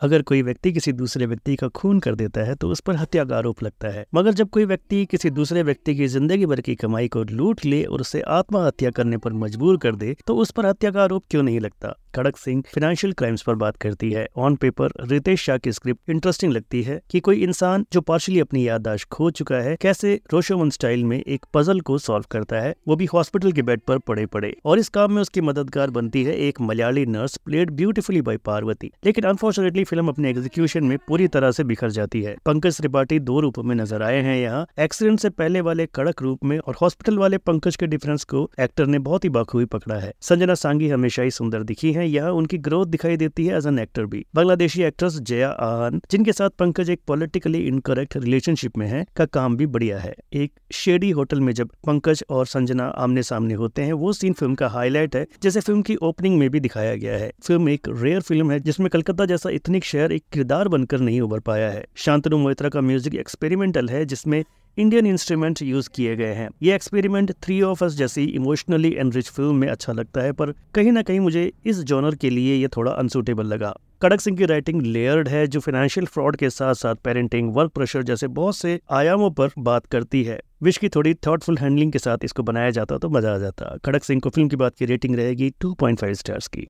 अगर कोई व्यक्ति किसी दूसरे व्यक्ति का खून कर देता है तो उस पर हत्या का आरोप लगता है। मगर जब कोई व्यक्ति किसी दूसरे व्यक्ति की ज़िंदगी भर की कमाई को लूट ले और उसे आत्महत्या करने पर मजबूर कर दे तो उस पर हत्या का आरोप क्यों नहीं लगता? खड़क सिंह फाइनेंशियल क्राइम्स पर बात करती है। ऑन पेपर रितेश शाह की स्क्रिप्ट इंटरेस्टिंग लगती है कि कोई इंसान जो पार्शली अपनी याददाश्त खो चुका है, कैसे रोशोमन स्टाइल में एक पजल को सॉल्व करता है, वो भी हॉस्पिटल के बेड पर पड़े पड़े। और इस काम में उसकी मददगार बनती है एक Malayali nurse played beautifully by Parvati. लेकिन अनफॉर्चुनेटली फ़िल्म अपने एग्जीक्यूशन में पूरी तरह से बिखर जाती है। पंकज त्रिपाठी दो रूपों में नज़र आए हैं यहाँ। एक्सीडेंट से पहले वाले कड़क रूप में और हॉस्पिटल वाले पंकज के डिफरेंस को एक्टर ने बहुत ही बाखूबी पकड़ा है। संजना सांगी हमेशा ही सुंदर दिखी है। यहाँ उनकी ग्रोथ दिखाई देती है एज एन एक्टर भी। बांग्लादेशी एक्ट्रेस जया आहान, जिनके साथ पंकज एक पॉलिटिकली इनकरेक्ट रिलेशनशिप में है, का काम भी बढ़िया है। एक शेडी होटल में जब पंकज और संजना आमने सामने होते हैं, वो सीन फ़िल्म का हाईलाइट है, जैसे फ़िल्म की ओपनिंग में भी दिखाया गया है। फ़िल्म एक रेयर फ़िल्म है, जिसमें कलकत्ता जैसा इतनी शहर एक किरदार बनकर नहीं उभर पाया है। शांतनु मोहित्रा का म्यूज़िक एक्सपेरिमेंटल है, जिसमें इंडियन इंस्ट्रूमेंट यूज़ किए गए हैं। ये एक्सपेरिमेंट थ्री ऑफ़ अस जैसी इमोशनली एनरिच फ़िल्म में अच्छा लगता है, पर कहीं ना कहीं मुझे इस जॉनर के लिए ये थोड़ा अनसूटेबल लगा। कड़क सिंह की राइटिंग लेयर्ड है, जो फाइनेंशियल फ्रॉड के साथ साथ पेरेंटिंग वर्क प्रेशर जैसे बहुत से आयामों पर बात करती है। विश की थोड़ी थॉटफुल हैंडलिंग के साथ इसको बनाया जाता तो मज़ा आ जाता। खड़क सिंह को फ़िल्म की बात की रेटिंग रहेगी 2.5 स्टार्स की।